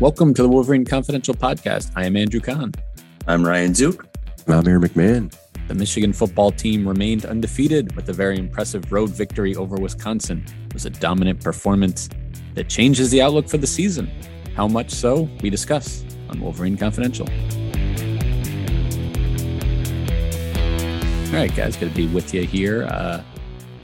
Welcome to the Wolverine Confidential Podcast. I am Andrew Kahn. I'm Ryan Zook. I'm Aaron McMahon. The Michigan football team remained undefeated with a very impressive road victory over Wisconsin. It was a dominant performance that changes the outlook for the season. How much so, we discuss on Wolverine Confidential. All right, guys, good to be with you here uh,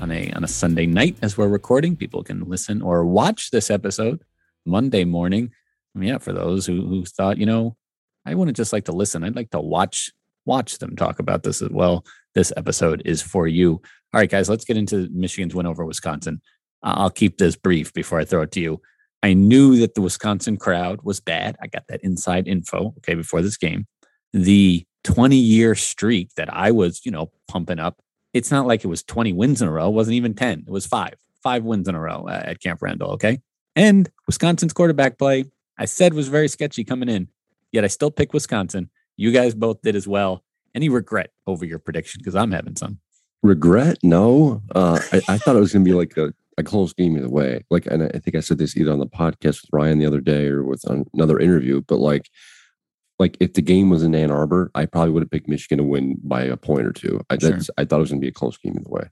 on a on a Sunday night as we're recording. People can listen or watch this episode Monday morning. Yeah, for those who who thought, you know, I wouldn't just like to listen. I'd like to watch watch them talk about this as well. This episode is for you. All right, guys, let's get into Michigan's win over Wisconsin. I'll keep this brief before I throw it to you. I knew that the Wisconsin crowd was bad. I got that inside info, okay, before this game. The 20 year streak that I was, you know, pumping up, it's not like it was 20 wins in a row. It wasn't even 10. It was five, five wins in a row uh, at Camp Randall, okay? And Wisconsin's quarterback play, I said was very sketchy coming in, yet I still pick Wisconsin. You guys both did as well. Any regret over your prediction? Because I'm having some. Regret? No. Uh, I, I thought it was going to be like a a close game either way. Like, and I think I said this either on the podcast with Ryan the other day or with another interview, but like, like if the game was in Ann Arbor, I probably would have picked Michigan to win by a point or two. I, sure. I thought it was going to be a close game either way.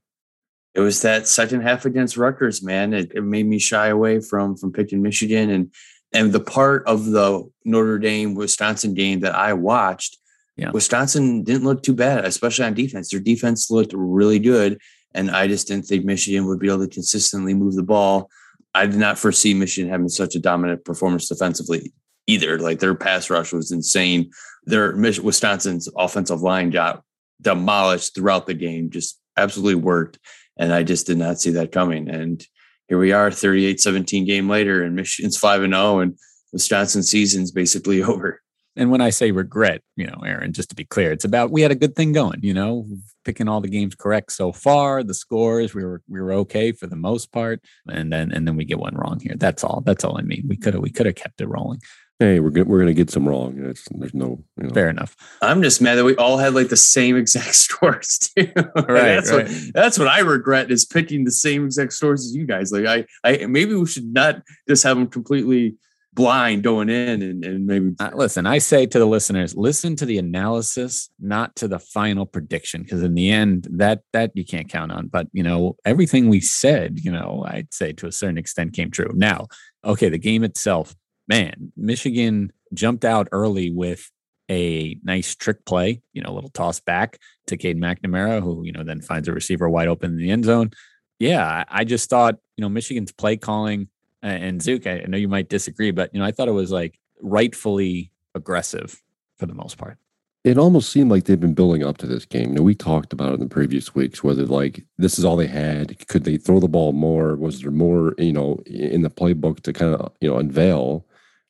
It was that second half against Rutgers, man. It, it made me shy away from from picking Michigan, and and the part of the Notre Dame Wisconsin game that I watched, yeah. Wisconsin didn't look too bad, especially on defense. Their defense looked really good, and I just didn't think Michigan would be able to consistently move the ball. I did not foresee Michigan having such a dominant performance defensively either. Like their pass rush was insane. Their Wisconsin's offensive line got demolished throughout the game, just absolutely worked. And I just did not see that coming. And here we are 38 17 game later, and Michigan's 5 and 0, and Wisconsin season's basically over. And when I say regret, you know, Aaron, just to be clear, it's about we had a good thing going, you know, picking all the games correct so far, the scores, we were we were okay for the most part. And then and then we get one wrong here. That's all. That's all I mean. We could have we could have kept it rolling. Hey, we're good. We're gonna get some wrong. It's, there's no you know. fair enough. I'm just mad that we all had like the same exact scores too. right, that's right. what that's what I regret is picking the same exact scores as you guys. Like I, I maybe we should not just have them completely blind going in and, and maybe uh, listen i say to the listeners listen to the analysis not to the final prediction because in the end that that you can't count on but you know everything we said you know i'd say to a certain extent came true now okay the game itself man michigan jumped out early with a nice trick play you know a little toss back to Cade McNamara who you know then finds a receiver wide open in the end zone yeah i just thought you know michigan's play calling and Zook, I know you might disagree, but you know, I thought it was like rightfully aggressive for the most part. It almost seemed like they've been building up to this game. You know, we talked about it in the previous weeks, whether like this is all they had. Could they throw the ball more? Was there more, you know, in the playbook to kind of, you know, unveil?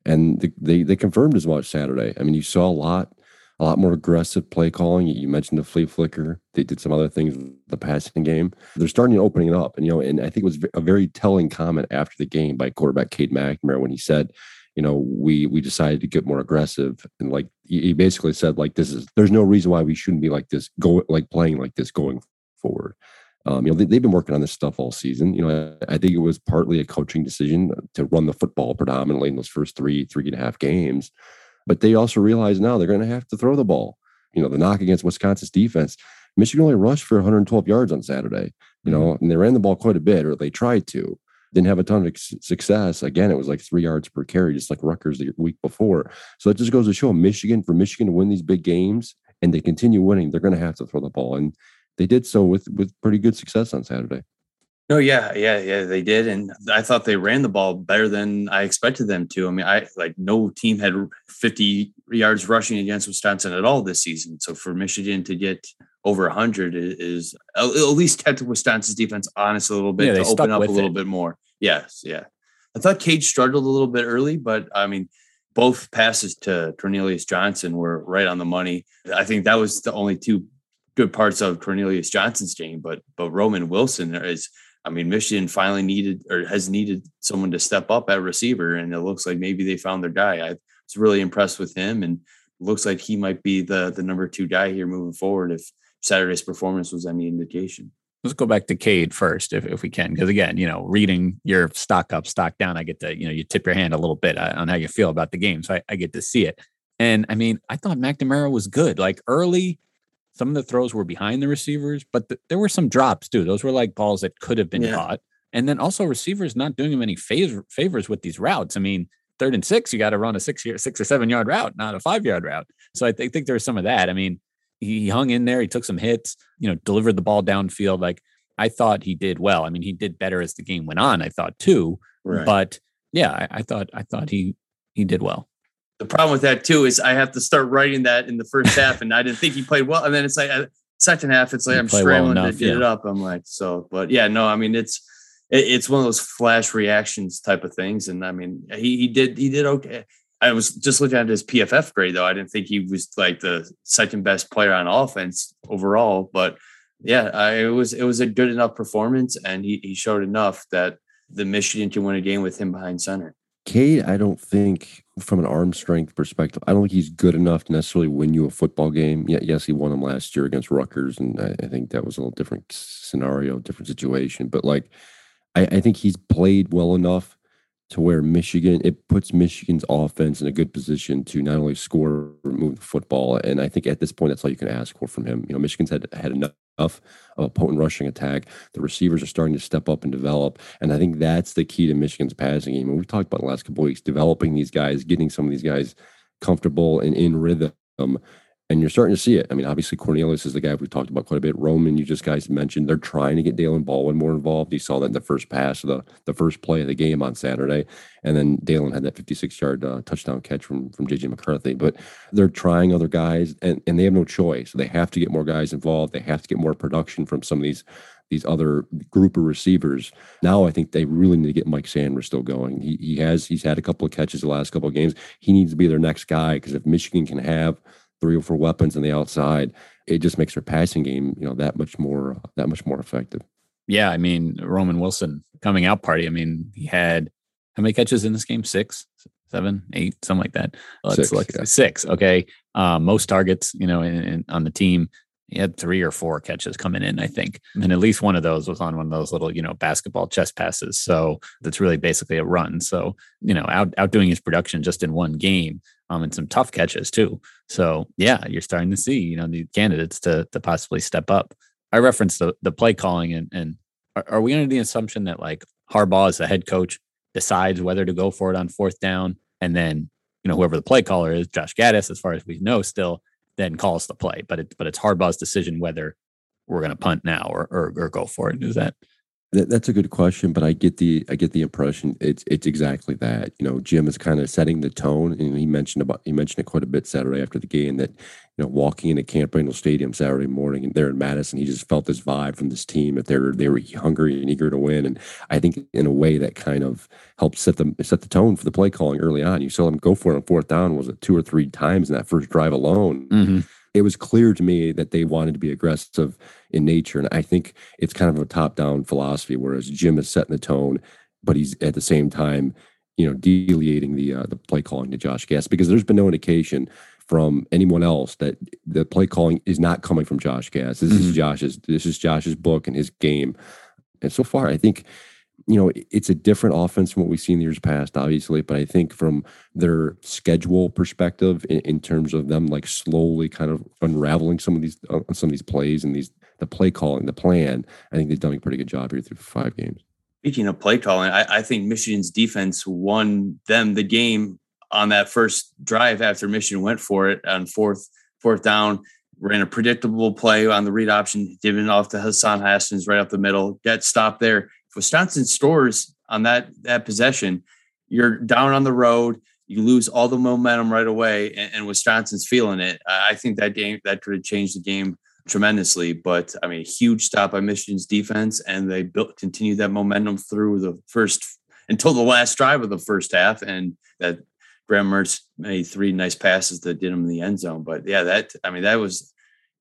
And they they confirmed as much Saturday. I mean, you saw a lot a lot more aggressive play calling. You mentioned the flea flicker. They did some other things the passing game. They're starting to opening it up. And, you know, and I think it was a very telling comment after the game by quarterback Cade McNamara when he said, you know, we we decided to get more aggressive. And like he basically said, like, this is there's no reason why we shouldn't be like this, go like playing like this going forward. Um, you know, they, have been working on this stuff all season. You know, I, I, think it was partly a coaching decision to run the football predominantly in those first three, three and a half games. But they also realize now they're going to have to throw the ball. You know, the knock against Wisconsin's defense, Michigan only rushed for 112 yards on Saturday, you know, mm-hmm. and they ran the ball quite a bit, or they tried to. Didn't have a ton of success. Again, it was like three yards per carry, just like Rutgers the week before. So it just goes to show Michigan, for Michigan to win these big games and they continue winning, they're going to have to throw the ball. And they did so with with pretty good success on Saturday. No, yeah, yeah, yeah, they did, and I thought they ran the ball better than I expected them to. I mean, I like no team had 50 yards rushing against Wisconsin at all this season. So for Michigan to get over 100 is, at least kept Wisconsin's defense honest a little bit yeah, to open up a little it. bit more. Yes, yeah. I thought Cade struggled a little bit early, but I mean, both passes to Cornelius Johnson were right on the money. I think that was the only two good parts of Cornelius Johnson's game, but but Roman Wilson is I mean, Michigan finally needed or has needed someone to step up at receiver, and it looks like maybe they found their guy. I was really impressed with him, and looks like he might be the the number two guy here moving forward if Saturday's performance was any indication. let's go back to Cade first, if, if we can, because again, you know, reading your stock up, stock down, I get to, you know, you tip your hand a little bit uh, on how you feel about the game, so I, I get to see it. And I mean, I thought McNamara was good. Like early, some of the throws were behind the receivers, but th- there were some drops too. Those were like balls that could have been yeah. caught. And then also receivers not doing him any favor- favors with these routes. I mean, third and six, you got to run a six year, six or seven yard route, not a five yard route. So I th- think there was some of that. I mean, he hung in there. He took some hits, you know, delivered the ball downfield. Like I thought he did well. I mean, he did better as the game went on. I thought too. Right. But yeah, I, I thought I thought he he did well. The problem with that too is I have to start writing that in the first half, and I didn't think he played well. And then it's like uh, second half, it's like I'm scrambling well enough, to get yeah. it up. I'm like, so, but yeah, no, I mean it's it's one of those flash reactions type of things, and I mean he he did he did okay. I was just looking at his PFF grade though. I didn't think he was like the second best player on offense overall, but yeah, I, it was it was a good enough performance, and he he showed enough that the Michigan can win a game with him behind center. Cade, I don't think from an arm strength perspective, I don't think he's good enough to necessarily win you a football game. Yeah, yes, he won them last year against Rutgers, and I, I think that was a little different scenario, different situation. But like, I, I think he's played well enough to where Michigan it puts Michigan's offense in a good position to not only score move the football, and I think at this point that's all you can ask for from him. You know, Michigan's had had enough of a potent rushing attack. The receivers are starting to step up and develop, and I think that's the key to Michigan's passing game. And we've talked about the last couple weeks, developing these guys, getting some of these guys comfortable and in rhythm and you're starting to see it. I mean, obviously Cornelius is the guy we've talked about quite a bit. Roman, you just guys mentioned, they're trying to get Daylen Baldwin more involved. You saw that in the first pass the the first play of the game on Saturday, and then Daylen had that 56 yard uh, touchdown catch from from JJ McCarthy. But they're trying other guys, and and they have no choice. They have to get more guys involved. They have to get more production from some of these these other group of receivers. Now I think they really need to get Mike Sainristil going. He he has he's had a couple of catches the last couple of games. He needs to be their next guy because if Michigan can have three or four weapons on the outside, it just makes their passing game, you know, that much more that much more effective. Yeah, I mean, Roman Wilson coming out party. I mean, he had how many catches in this game? Six, seven, eight, something like that. Let's six, look. Yeah. Six. Okay. Uh, most targets, you know, in, in, on the team. He had three or four catches coming in, I think. And at least one of those was on one of those little, you know, basketball chest passes. So that's really basically a run. So, you know, out outdoing his production just in one game um, and some tough catches too. So yeah, you're starting to see, you know, the candidates to to possibly step up. I referenced the the play calling and and are, are we under the assumption that like Harbaugh as the head coach decides whether to go for it on fourth down and then you know whoever the play caller is, Josh Gattis, as far as we know, still then calls the play. But it but it's Harbaugh's decision whether we're going to punt now or, or or go for it. Is that that, that's a good question, but I get the I get the impression it's it's exactly that. You know, Jim is kind of setting the tone, and he mentioned about he mentioned it quite a bit Saturday after the game that you know walking into Camp Randall Stadium Saturday morning and there in Madison, he just felt this vibe from this team that they're they were hungry and eager to win, and I think in a way that kind of helped set the set the tone for the play calling early on. You saw them go for it on fourth down was it two or three times in that first drive alone. Mm-hmm it was clear to me that they wanted to be aggressive in nature. And I think it's kind of a top down philosophy, whereas Jim is setting the tone, but he's at the same time, you know, delegating the uh, the play calling to Josh Gattis because there's been no indication from anyone else that the play calling is not coming from Josh Gattis. This mm-hmm. is Josh's this is Josh's book and his game. And so far, I think you know, it's a different offense from what we've seen years past, obviously. But I think from their schedule perspective, in, in terms of them like slowly kind of unraveling some of these uh, some of these plays and these the play calling, the plan, I think they've done a pretty good job here through five games. Speaking of play calling, I, I think Michigan's defense won them the game on that first drive after Michigan went for it on fourth fourth down. Ran a predictable play on the read option, giving off to Hassan Haskins right up the middle. Get stopped there Wisconsin scores on that that possession, you're down on the road. You lose all the momentum right away, and, and Wisconsin's feeling it. I think that game that could have changed the game tremendously. But I mean, a huge stop by Michigan's defense, and they built continued that momentum through the first until the last drive of the first half, and that Graham Mertz made three nice passes that did him in the end zone. But yeah, that I mean, that was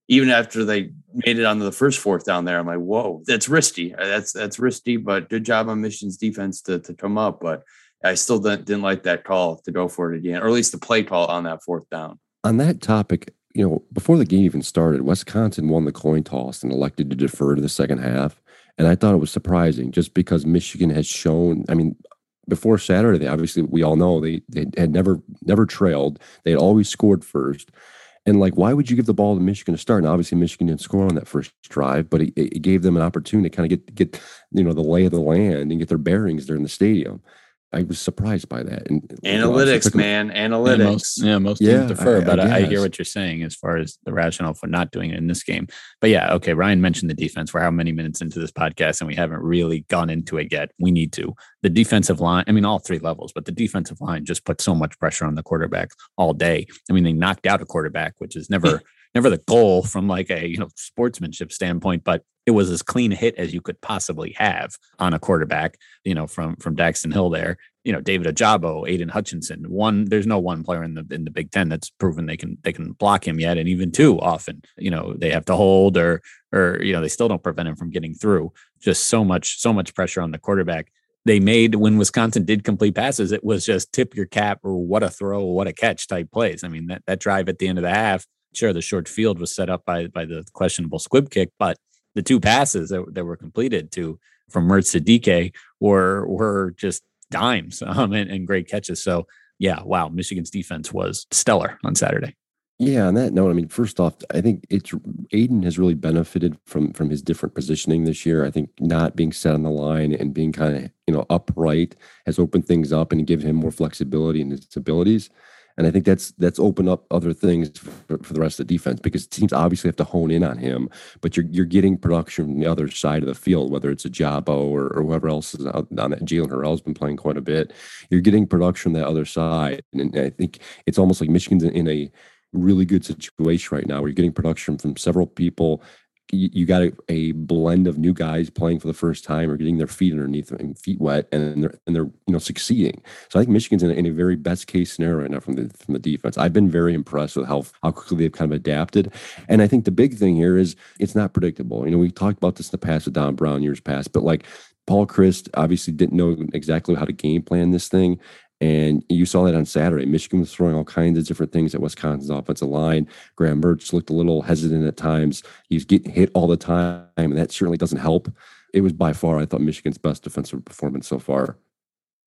even after they made it onto the first fourth down there, I'm like, whoa, that's risky. Uh, that's that's risky, but good job on Michigan's defense to, to come up. But I still didn't, didn't like that call to go for it again, or at least the play call on that fourth down. On that topic, you know, before the game even started, Wisconsin won the coin toss and elected to defer to the second half. And I thought it was surprising just because Michigan has shown, I mean, before Saturday, they obviously we all know they, they had never never trailed. They had always scored first. And like, why would you give the ball to Michigan to start? And obviously, Michigan didn't score on that first drive, but it, it gave them an opportunity to kind of get get you know the lay of the land and get their bearings there in the stadium. I was surprised by that. And analytics, you know, man, analytics. Yeah, most, yeah, most yeah, teams defer, I, but I, I, hear what you're saying as far as the rationale for not doing it in this game. But yeah, okay. Ryan mentioned the defense. We're how many minutes into this podcast, and we haven't really gone into it yet. We need to. The defensive line. I mean, all three levels, but the defensive line just put so much pressure on the quarterback all day. I mean, they knocked out a quarterback, which is never. never the goal from like a you know sportsmanship standpoint, but it was as clean a hit as you could possibly have on a quarterback, you know, from from Daxton Hill there. You know, David Ojabo, Aidan Hutchinson. One, there's no one player in the in the Big Ten that's proven they can they can block him yet. And even two often, you know, they have to hold or or you know, they still don't prevent him from getting through. Just so much, so much pressure on the quarterback. They made when Wisconsin did complete passes, it was just tip your cap or what a throw, what a catch type plays. I mean, that, that drive at the end of the half, sure, the short field was set up by by the questionable squib kick, but the two passes that, that were completed to from Mertz to Dike were were just dimes um, and, and great catches. So yeah, wow, Michigan's defense was stellar on Saturday. Yeah, on that note, I mean, first off, I think it's Aidan has really benefited from from his different positioning this year. I think not being set on the line and being kind of you know upright has opened things up and given him more flexibility in his abilities. And I think that's that's opened up other things for, for, the rest of the defense because teams obviously have to hone in on him, but you're you're getting production from the other side of the field, whether it's Ojabo or, or whoever else is out on that. Jaylen Harrell's been playing quite a bit. You're getting production from that other side, and, and I think it's almost like Michigan's in, in a really good situation right now where you're getting production from several people you, got a, a, blend of new guys playing for the first time or getting their feet underneath them, feet wet, and they're and they're you know succeeding. So I think Michigan's in a, in a, very best case scenario right now from the from the defense. I've been very impressed with how how quickly they've kind of adapted, and I think the big thing here is it's not predictable. You know, we talked about this in the past with Don Brown years past, but like Paul Chryst obviously didn't know exactly how to game plan this thing. And you saw that on Saturday. Michigan was throwing all kinds of different things at Wisconsin's offensive line. Graham Mertz looked a little hesitant at times. He's getting hit all the time, and that certainly doesn't help. It was by far, I thought, Michigan's best defensive performance so far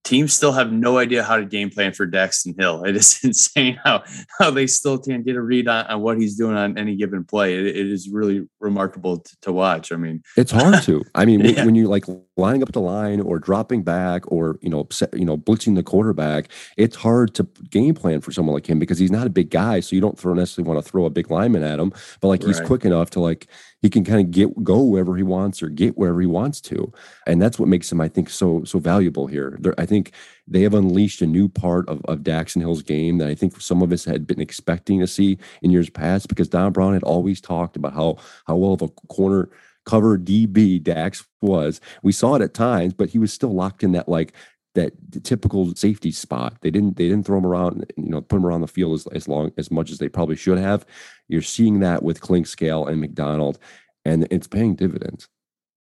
teams still have no idea how to game plan for Daxton Hill. It is insane how how they still can't get a read on, on what he's doing on any given play. it, it is really remarkable to, to, watch. I mean, it's hard to. I mean, yeah. when, when you like lining up the line or dropping back or you know set, you know blitzing the quarterback, it's hard to game plan for someone like him because he's not a big guy. So you don't throw necessarily want to throw a big lineman at him, but like right. he's quick enough to like he can kind of get go wherever he wants or get wherever he wants to, and that's what makes him, I think, so so valuable here. There, I think they have unleashed a new part of of Daxton Hill's game that I think some of us had been expecting to see in years past because Don Brown had always talked about how how well of a corner cover DB Dax was. We saw it at times, but he was still locked in that like that typical safety spot. They didn't they didn't throw him around, you know, put him around the field as, as long as much as they probably should have. You're seeing that with Clinkscale and Macdonald, and it's paying dividends.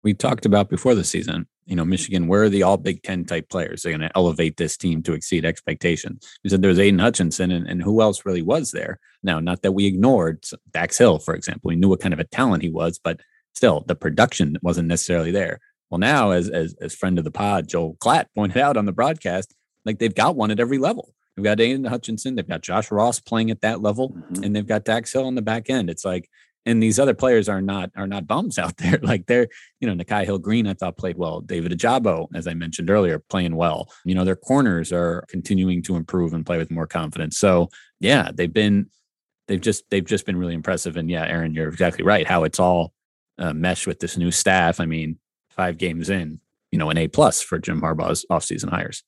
We talked about before the season, you know, Michigan, where are the all Big Ten type players? They're going to elevate this team to exceed expectations. We said there was Aidan Hutchinson, and, and who else really was there? Now, not that we ignored Dax Hill, for example. We knew what kind of a talent he was, but still, the production wasn't necessarily there. Well, now, as as as friend of the pod, Joel Klatt pointed out on the broadcast, like they've got one at every level. They've got Aidan Hutchinson, they've got Josh Ross playing at that level, mm-hmm. and they've got Dax Hill on the back end. It's like, and these other players are not are not bums out there. Like they're, you know, Nikhai Hill-Green, I thought played well. David Ojabo, as I mentioned earlier, playing well. You know, their corners are continuing to improve and play with more confidence. So yeah, they've been they've just they've just been really impressive. And yeah, Aaron, you're exactly right. How it's all uh, meshed with this new staff. I mean, five games in, you know, an A plus for Jim Harbaugh's offseason hires.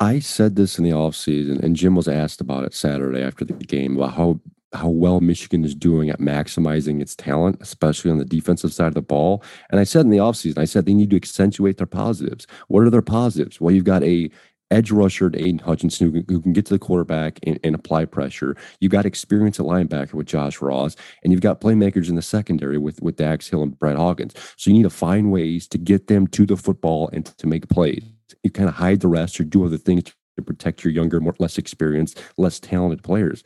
I said this in the offseason, and Jim was asked about it Saturday after the game about how how well Michigan is doing at maximizing its talent, especially on the defensive side of the ball. And I said in the offseason, I said they need to accentuate their positives. What are their positives? Well, you've got a edge rusher to Aidan Hutchinson who, who can get to the quarterback and, and, apply pressure. You've got experience at linebacker with Josh Ross, and you've got playmakers in the secondary with, with Dax Hill and Brad Hawkins. So you need to find ways to get them to the football and to, to make plays. You kind of hide the rest or do other things to protect your younger, more less experienced, less talented players.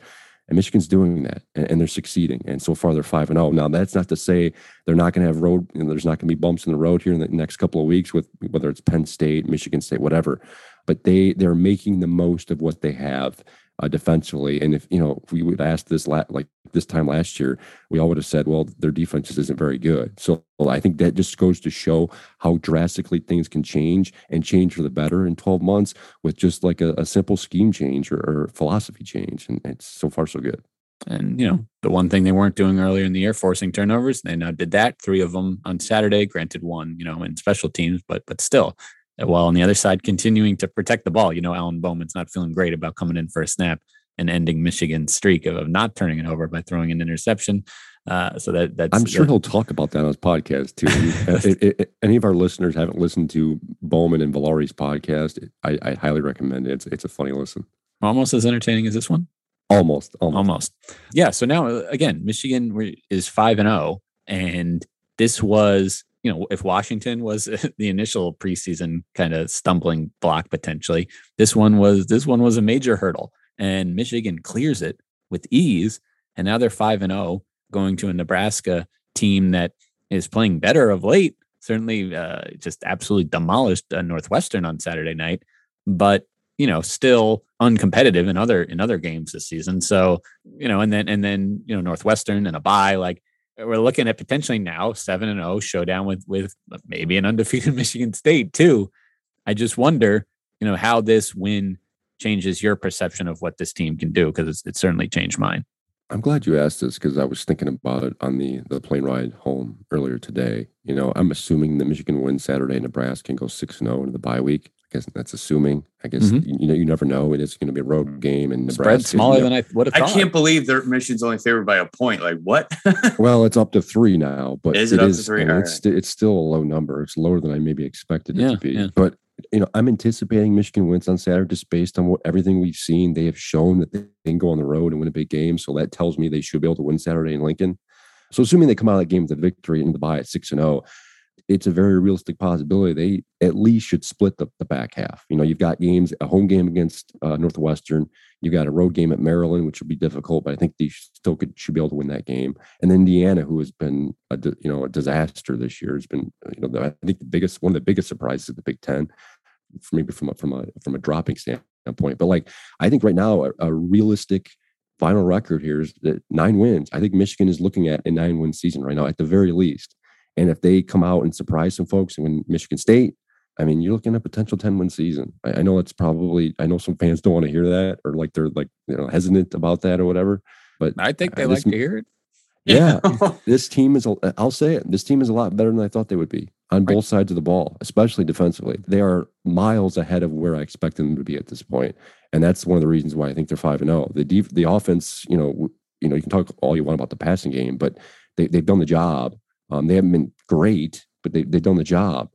And Michigan's doing that, and, and they're succeeding. And so far, they're five and zero. Oh. Now, that's not to say they're not going to have road. You know, there's not going to be bumps in the road here in the next couple of weeks with whether it's Penn State, Michigan State, whatever. But they they're making the most of what they have uh, defensively. And if you know, if we would ask this la- like this time last year, we all would have said, well, their defense just isn't very good. So well, I think that just goes to show how drastically things can change and change for the better in 12 months with just like a, a simple scheme change or, or philosophy change. And it's so far so good. And you know, the one thing they weren't doing earlier in the year, forcing turnovers, they now did that. Three of them on Saturday. Granted, one, you know, in special teams, but but still, while on the other side continuing to protect the ball. You know, Alan Bowman's not feeling great about coming in for a snap and ending Michigan's streak of, of not turning it over by throwing an interception. Uh, so that that's I'm sure that, he'll talk about that on his podcast too. if, any of our listeners haven't listened to Bowman and Valari's podcast, I, I, highly recommend it. It's it's a funny listen. Almost as entertaining as this one. Almost, almost, almost. Yeah. So now uh, again, Michigan is five and zero, oh, and this was you know, if Washington was the initial preseason kind of stumbling block potentially, this one was this one was a major hurdle, and Michigan clears it with ease, and now they're five and zero, oh, going to a Nebraska team that is playing better of late. Certainly, uh, just absolutely demolished uh, Northwestern on Saturday night, but you know, still uncompetitive in other in other games this season. So you know, and then and then you know, Northwestern and a bye like we're looking at potentially now seven and zero showdown with with maybe an undefeated Michigan State too. I just wonder, you know, how this win changes your perception of what this team can do because it's, it's certainly changed mine. I'm glad you asked this because I was thinking about it on the the plane ride home earlier today. You know, I'm assuming that Michigan wins Saturday, Nebraska can go six and zero oh into the bye week. I guess that's assuming. I guess mm-hmm. you know you never know. It is going to be a road game and Nebraska. Spread smaller than I would have. I can't believe their Michigan's only favored by a point. Like what? well, it's up to three now, but is it, it is, three? It's, right. it's still a low number. It's lower than I maybe expected it yeah, to be. Yeah. But you know, I'm anticipating Michigan wins on Saturday just based on what everything we've seen. They have shown that they can go on the road and win a big game, so that tells me they should be able to win Saturday in Lincoln. So assuming they come out of that game with a victory and the bye at six and zero, oh, it's a very realistic possibility they at least should split the, the back half. You know, you've got games, a home game against uh, Northwestern, you've got a road game at Maryland, which will be difficult, but I think they still could should be able to win that game. And Indiana, who has been a you know a disaster this year, has been you know I think the biggest one of the biggest surprises of the Big Ten, maybe from a, from a from a dropping standpoint. But like I think right now a, a realistic final record here is that nine wins. I think Michigan is looking at a nine win season right now at the very least. And if they come out and surprise some folks and win Michigan State, I mean, you're looking at a potential 10 win season. I, I know it's probably, I know some fans don't want to hear that or like they're like, you know, hesitant about that or whatever. But I think they like to hear it. Yeah. this team is, I'll say it, this team is a lot better than I thought they would be on both sides of the ball, especially defensively. They are miles ahead of where I expect them to be at this point. And that's one of the reasons why I think they're 5 and 0. The def- the offense, you know, you know, you can talk all you want about the passing game, but they, they've done the job um, they haven't been great, but they, they've done the job.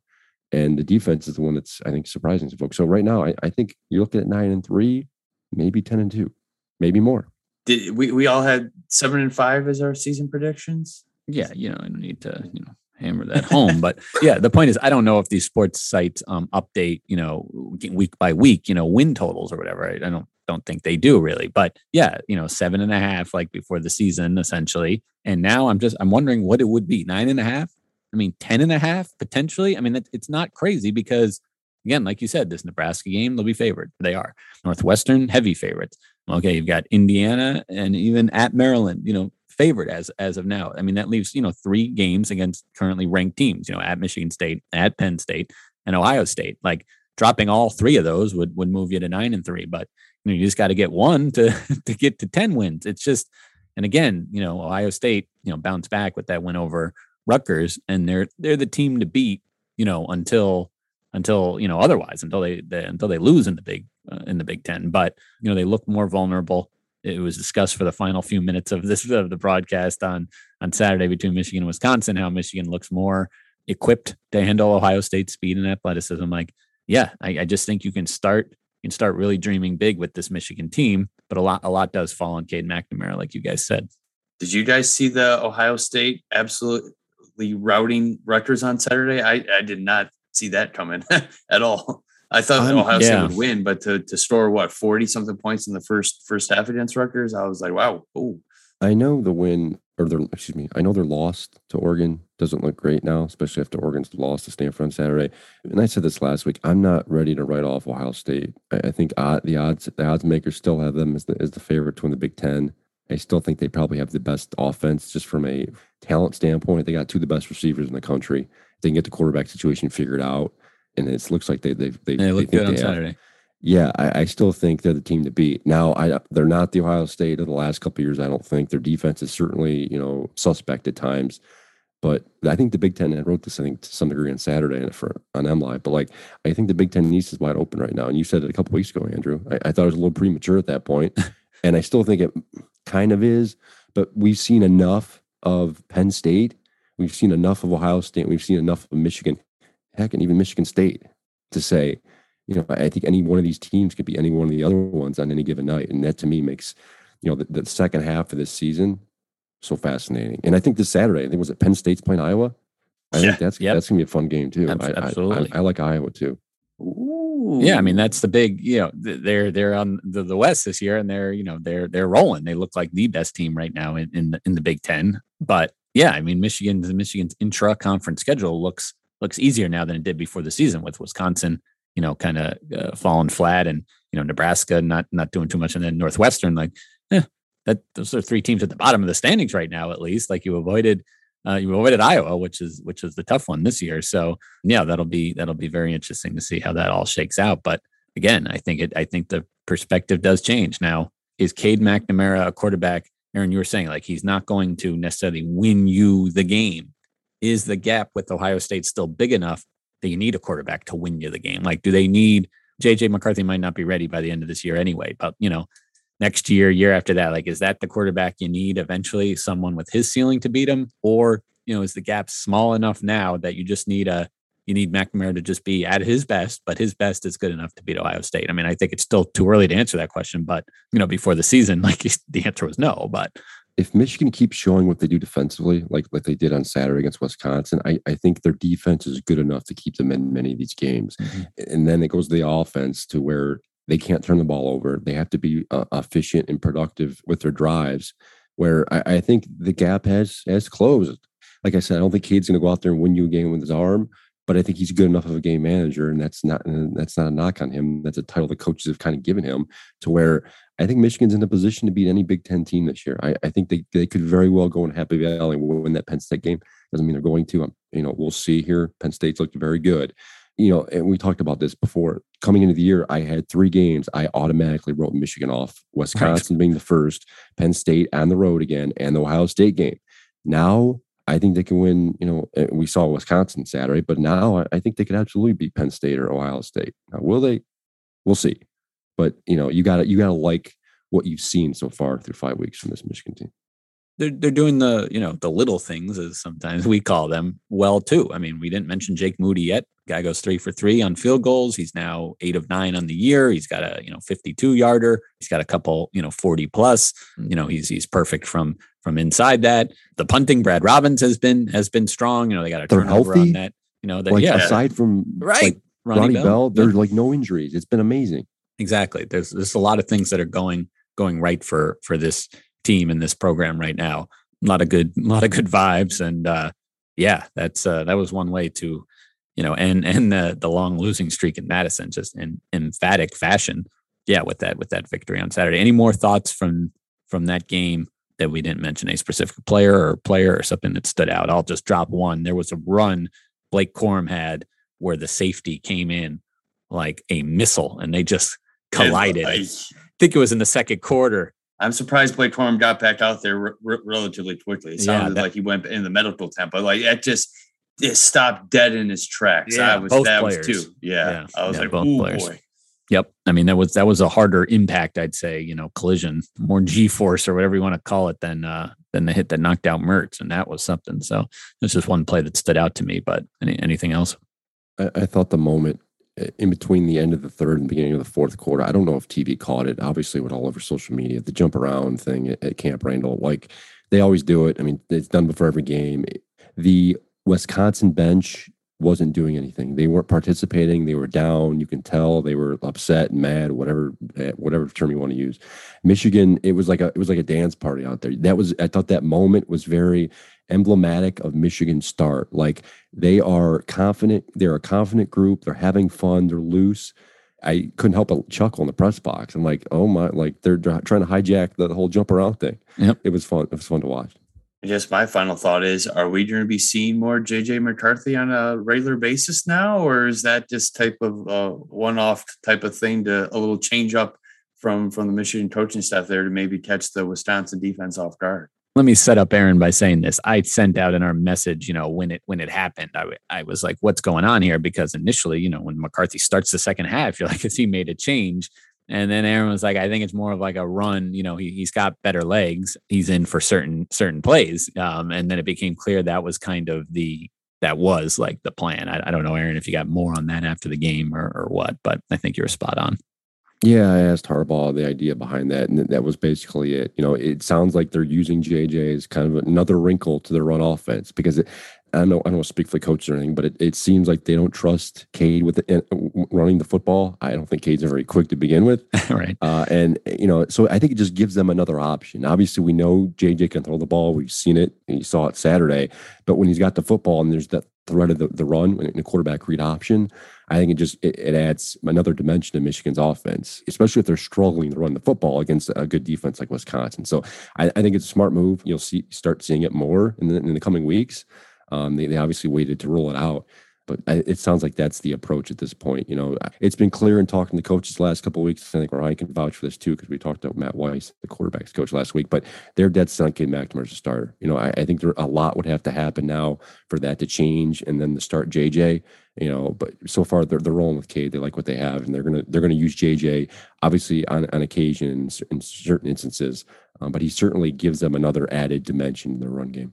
And the defense is the one that's, I think, surprising to folks. So right now, I, I think you're looking at nine and three, maybe 10 and two, maybe more. Did we, we all had seven and five as our season predictions? Yeah. You know, I don't need to, you know, hammer that home. but yeah, the point is, I don't know if these sports sites um, update, you know, week by week, you know, win totals or whatever. I, I don't don't think they do really. But yeah, you know, seven and a half like before the season essentially. And now I'm just I'm wondering what it would be nine and a half. I mean, ten and a half potentially. I mean, it, it's not crazy because again, like you said, this Nebraska game they'll be favored. They are Northwestern heavy favorites. Okay, you've got Indiana and even at Maryland. You know, favored as as of now. I mean, that leaves you know three games against currently ranked teams. You know, at Michigan State, at Penn State, and Ohio State. Like dropping all three of those would would move you to nine and three. But you, just got to get one to to get to 10 wins. It's just, and again, you know, Ohio State, you know, bounced back with that win over Rutgers, and they're they're the team to beat, you know, until until you know otherwise, until they, they until they lose in the big uh, in the Big Ten. But you know, they look more vulnerable. It was discussed for the final few minutes of this of the broadcast on on Saturday between Michigan and Wisconsin, how Michigan looks more equipped to handle Ohio State's speed and athleticism. Like, yeah, I, I just think you can start can start really dreaming big with this Michigan team. But a lot, a lot does fall on Cade McNamara, like you guys said. Did you guys see the Ohio State absolutely routing Rutgers on Saturday? I, I did not see that coming at all. I thought Um, Ohio yeah. State would win, but to to score what forty something points in the first first half against Rutgers, I was like, wow, oh, I know the win or their excuse me, I know they're lost to Oregon. Doesn't look great now, especially after Oregon's lost to Stanford on Saturday. And I said this last week. I'm not ready to write off Ohio State. I, I think odd, the odds the odds makers still have them as the as the favorite to win the Big Ten. I still think they probably have the best offense just from a talent standpoint. They got two of the best receivers in the country. They can get the quarterback situation figured out, and it looks like they they they, They look good on have- Saturday. Yeah, I, I still think they're the team to beat. Now, I they're not the Ohio State of the last couple of years. I don't think their defense is certainly you know suspect at times, but I think the Big Ten. I wrote this I think to some degree on Saturday for on M Live, but like I think the Big Ten East is wide open right now. And you said it a couple weeks ago, Andrew. I, I thought it was a little premature at that point, and I still think it kind of is. But we've seen enough of Penn State. We've seen enough of Ohio State. We've seen enough of Michigan, heck, and even Michigan State to say you know, I think any one of these teams could be any one of the other ones on any given night. And that to me makes, you know, the, the second half of this season so fascinating. And I think this Saturday, I think was it Penn State's playing Iowa? I Yeah. think that's Yep. that's gonna be a fun game too. Abs- I- I- absolutely. I, I like Iowa too. Yeah, I mean that's the big, you know, they're they're on the, the West this year, and they're you know they're they're rolling. They look like the best team right now in in the, in the Big Ten. But yeah, I mean Michigan's Michigan's intra conference schedule looks looks easier now than it did before the season with Wisconsin, you know, kind of uh, falling flat, and you know Nebraska not not doing too much, and then Northwestern like, eh, that those are three teams at the bottom of the standings right now. At least like you avoided. Uh, you avoided Iowa, which is which is the tough one this year. So yeah, that'll be that'll be very interesting to see how that all shakes out. But again, I think it I think the perspective does change. Now, is Cade McNamara a quarterback? Aaron, you were saying like he's not going to necessarily win you the game. Is the gap with Ohio State still big enough that you need a quarterback to win you the game? Like, do they need JJ McCarthy might not be ready by the end of this year anyway, but you know, next year, year after that, like is that the quarterback you need eventually, someone with his ceiling to beat him? Or, you know, is the gap small enough now that you just need a you need McNamara to just be at his best, but his best is good enough to beat Ohio State. I mean, I think it's still too early to answer that question, but you know, before the season, like the answer was no. But If Michigan keeps showing what they do defensively, like like they did on Saturday against Wisconsin, I, I think their defense is good enough to keep them in many of these games. And then it goes to the offense to where they can't turn the ball over. They have to be uh, efficient and productive with their drives. Where I, I think the gap has has closed. Like I said, I don't think Cade's going to go out there and win you a game with his arm, but I think he's good enough of a game manager, and that's not and that's not a knock on him. That's a title the coaches have kind of given him to where I think Michigan's in a position to beat any Big Ten team this year. I, I think they, they could very well go in Happy Valley and win that Penn State game. Doesn't mean they're going to. Um, you know, we'll see here. Penn State's looked very good you know, and we talked about this before. Coming into the year, I had three games. I automatically wrote Michigan off. Wisconsin being the first, Penn State on the road again, and the Ohio State game. Now I think they can win. You know, uh, we saw Wisconsin Saturday, but now I think they could absolutely beat Penn State or Ohio State. Now, will they? We'll see. But you know, you got to you got to like what you've seen so far through five weeks from this Michigan team. they're they're doing the you know the little things as sometimes we call them well too. I mean, we didn't mention Jake Moody yet. Guy goes three for three on field goals. He's now eight of nine on the year. He's got a you know 52 yarder. He's got a couple you know 40 plus. You know he's he's perfect from from inside that. The punting, Brad Robbins has been has been strong. You know they got a They're turnover healthy? on that. You know that Like yeah aside from right. like Ronnie, Bell, there's like no injuries. It's been amazing. Exactly. There's there's a lot of things that are going going right for for this team and this program right now. A lot of good a lot of good vibes and uh yeah that's uh that was one way to you know and and the the long losing streak in madison just in emphatic fashion. Yeah with that with that victory on saturday. Any more thoughts from from that game that we didn't mention? A specific player or player or something that stood out? I'll just drop one. There was a run blake corum had where the safety came in like a missile and they just collided. I I, think it was in the second quarter. I'm surprised Blake Corum got back out there re- re- relatively quickly. It Yeah, sounded that- like he went in the medical tent, but like it just it stopped dead in his tracks. Yeah, I was both that players. was too. Yeah, Yeah, I was yeah, like, both oh players. boy. Yep. I mean that was that was a harder impact, I'd say, you know, collision, more G force or whatever you want to call it than uh than the hit that knocked out Mertz. And that was something. So this is one play that stood out to me. But any, anything else? I, I thought the moment in between the end of the third and beginning of the fourth quarter, I don't know if TV caught it. Obviously, with all over social media. The jump around thing at, at Camp Randall, like they always do it. I mean, it's done before every game. The Wisconsin bench wasn't doing anything. They weren't participating. They were down. You can tell they were upset, mad, whatever eh, whatever term you want to use. Michigan, it was like a it was like a dance party out there. That was I thought that moment was very emblematic of Michigan's start. Like they are confident. They're a confident group. They're having fun. They're loose. I couldn't help but chuckle in the press box. I'm like, oh my, like they're trying to hijack the whole jump around thing. Yep. It was fun. It was fun to watch. I guess my final thought is: Are we going to be seeing more JJ McCarthy on a regular basis now, or is that just type of uh, one-off type of thing to a little change up from from the Michigan coaching staff there to maybe catch the Wisconsin defense off guard? let me set up Aaron by saying this. I sent out in our message, you know, when it when it happened, I, I was like, "What's going on here?" Because initially, you know, when McCarthy starts the second half, you're like, "Has he made a change?" And then Aaron was like, "I think it's more of like a run. You know, he he's got better legs. He's in for certain certain plays." Um, and then it became clear that was kind of the that was like the plan. I, I don't know, Aaron, if you got more on that after the game or or what, but I think you're spot on. Yeah, I asked Harbaugh the idea behind that, and that was basically it. You know, it sounds like they're using JJ as kind of another wrinkle to their run offense because it, I don't know, I don't want to speak for the coach or anything, but it, it seems like they don't trust Cade with the, uh, running the football. I don't think Cade's very quick to begin with, right? Uh, and you know, so I think it just gives them another option. Obviously, we know JJ can throw the ball. We've seen it, and you saw it Saturday. But when he's got the football and there's that threat of the, the run in a quarterback read option, I think it just it, it, adds another dimension to Michigan's offense, especially if they're struggling to run the football against a good defense like Wisconsin. So I, I think it's a smart move. You'll see start seeing it more in the, in the coming weeks. Um, they, they obviously waited to roll it out, but it sounds like that's the approach at this point. You know, it's been clear in talking to coaches the last couple weeks. I think Ryan can vouch for this too because we talked to Matt Weiss, the quarterbacks coach, last week. But they're dead set on McNamara as a starter. You know, I, I think there a lot would have to happen now for that to change, and then to start JJ. You know, but so far they're, they're rolling with Cade. They like what they have, and they're gonna they're gonna use JJ obviously on on occasion in certain instances. Um, but he certainly gives them another added dimension in their run game.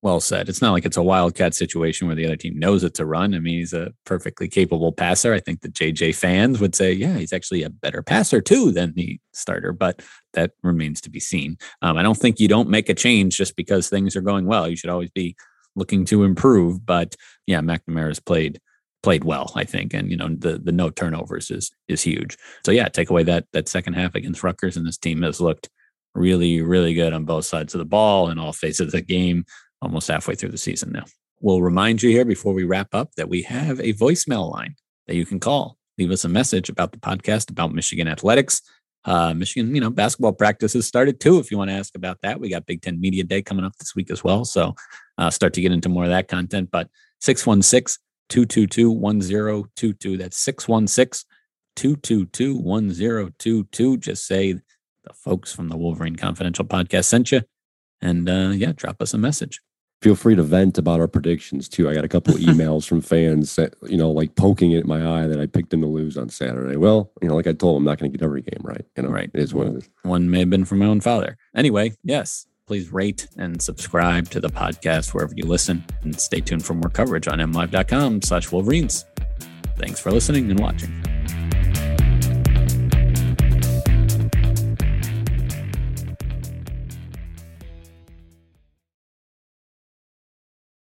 Well said. It's not like it's a wildcat situation where the other team knows it's a run. I mean, he's a perfectly capable passer. I think the JJ fans would say, yeah, he's actually a better passer too than the starter, but that remains to be seen. Um, I don't think you don't make a change just because things are going well. You should always be looking to improve. But yeah, McNamara's played played well, I think, and you know the the no turnovers is is huge. So yeah, take away that that second half against Rutgers, and this team has looked really really good on both sides of the ball in all phases of the game almost halfway through the season now. We'll remind you here before we wrap up that we have a voicemail line that you can call. Leave us a message about the podcast about Michigan athletics. Uh, Michigan, you know, basketball practices started too. If you want to ask about that, we got Big Ten Media Day coming up this week as well. So uh, start to get into more of that content. But 616 222 1022. That's 616 222 1022. Just say the folks from the Wolverine Confidential podcast sent you. And uh, yeah, drop us a message feel free to vent about our predictions too. I got a couple of emails from fans that, you know, like poking at my eye that I picked them to lose on Saturday. Well, you know, like I told them, I'm not going to get every game right. You know, right. It is what it is. One may have been from my own father. Anyway, yes, please rate and subscribe to the podcast wherever you listen and stay tuned for more coverage on mlive.com slash Wolverines. Thanks for listening and watching.